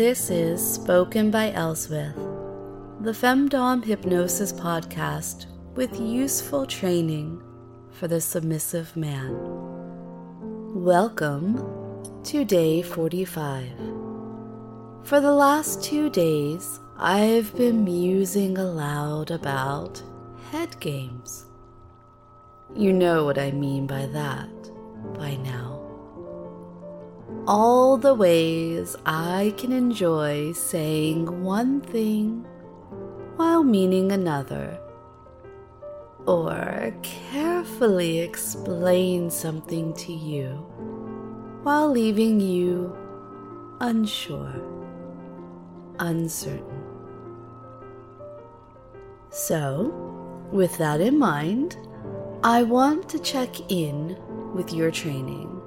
This is Spoken by Elswith, the Femdom Hypnosis podcast with useful training for the submissive man. Welcome to day 45. For the last two days, I've been musing aloud about head games. You know what I mean by that by now all the ways I can enjoy saying one thing while meaning another, or carefully explain something to you while leaving you unsure, uncertain. So, with that in mind, I want to check in with your training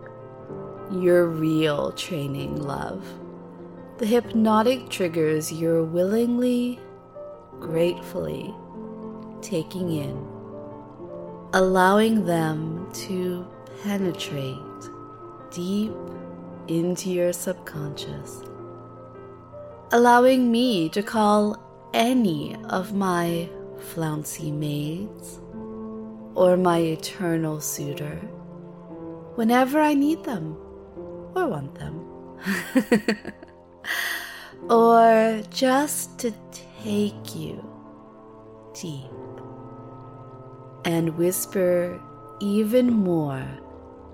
your real training love. The hypnotic triggers you're willingly, gratefully taking in, allowing them to penetrate deep into your subconscious, allowing me to call any of my flouncy maids or my eternal suitor whenever I need them or want them. or just to take you deep and whisper even more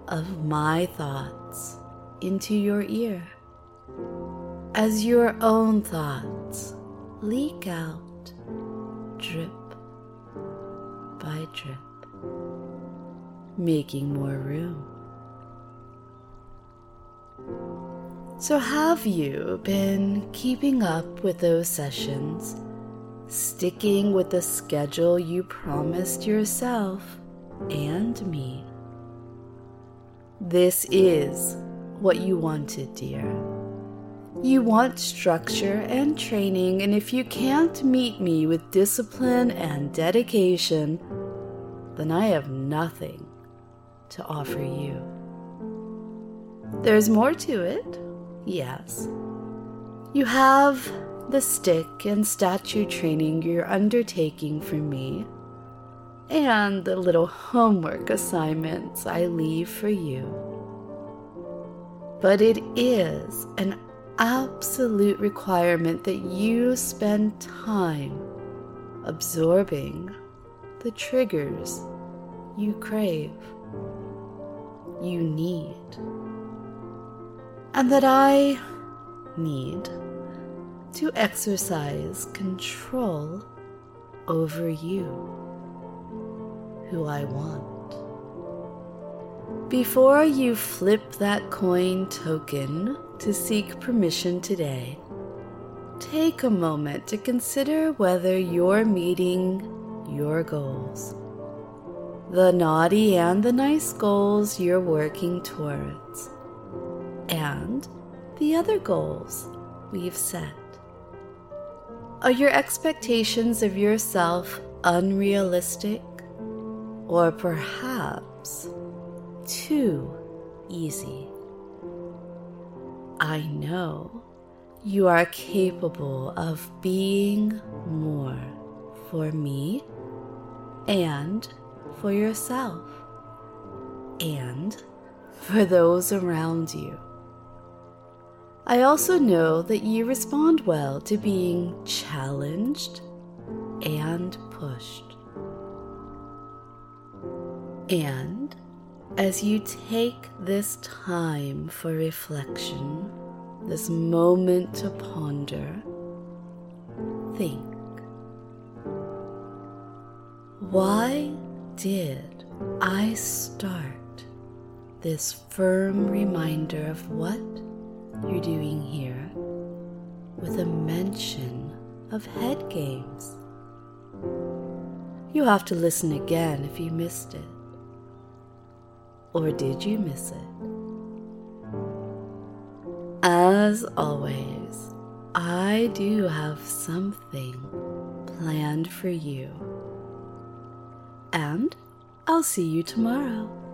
of my thoughts into your ear as your own thoughts leak out drip by drip, making more room. So, have you been keeping up with those sessions, sticking with the schedule you promised yourself and me? This is what you wanted, dear. You want structure and training, and if you can't meet me with discipline and dedication, then I have nothing to offer you. There's more to it, yes. You have the stick and statue training you're undertaking for me, and the little homework assignments I leave for you. But it is an absolute requirement that you spend time absorbing the triggers you crave, you need and that I need to exercise control over you, who I want. Before you flip that coin token to seek permission today, take a moment to consider whether you're meeting your goals. The naughty and the nice goals you're working towards and the other goals we've set. Are your expectations of yourself unrealistic or perhaps too easy? I know you are capable of being more for me and for yourself and for those around you. I also know that you respond well to being challenged and pushed. And as you take this time for reflection, this moment to ponder, think why did I start this firm reminder of what you're doing here with a mention of head games. You have to listen again if you missed it. Or did you miss it? As always, I do have something planned for you. And I'll see you tomorrow.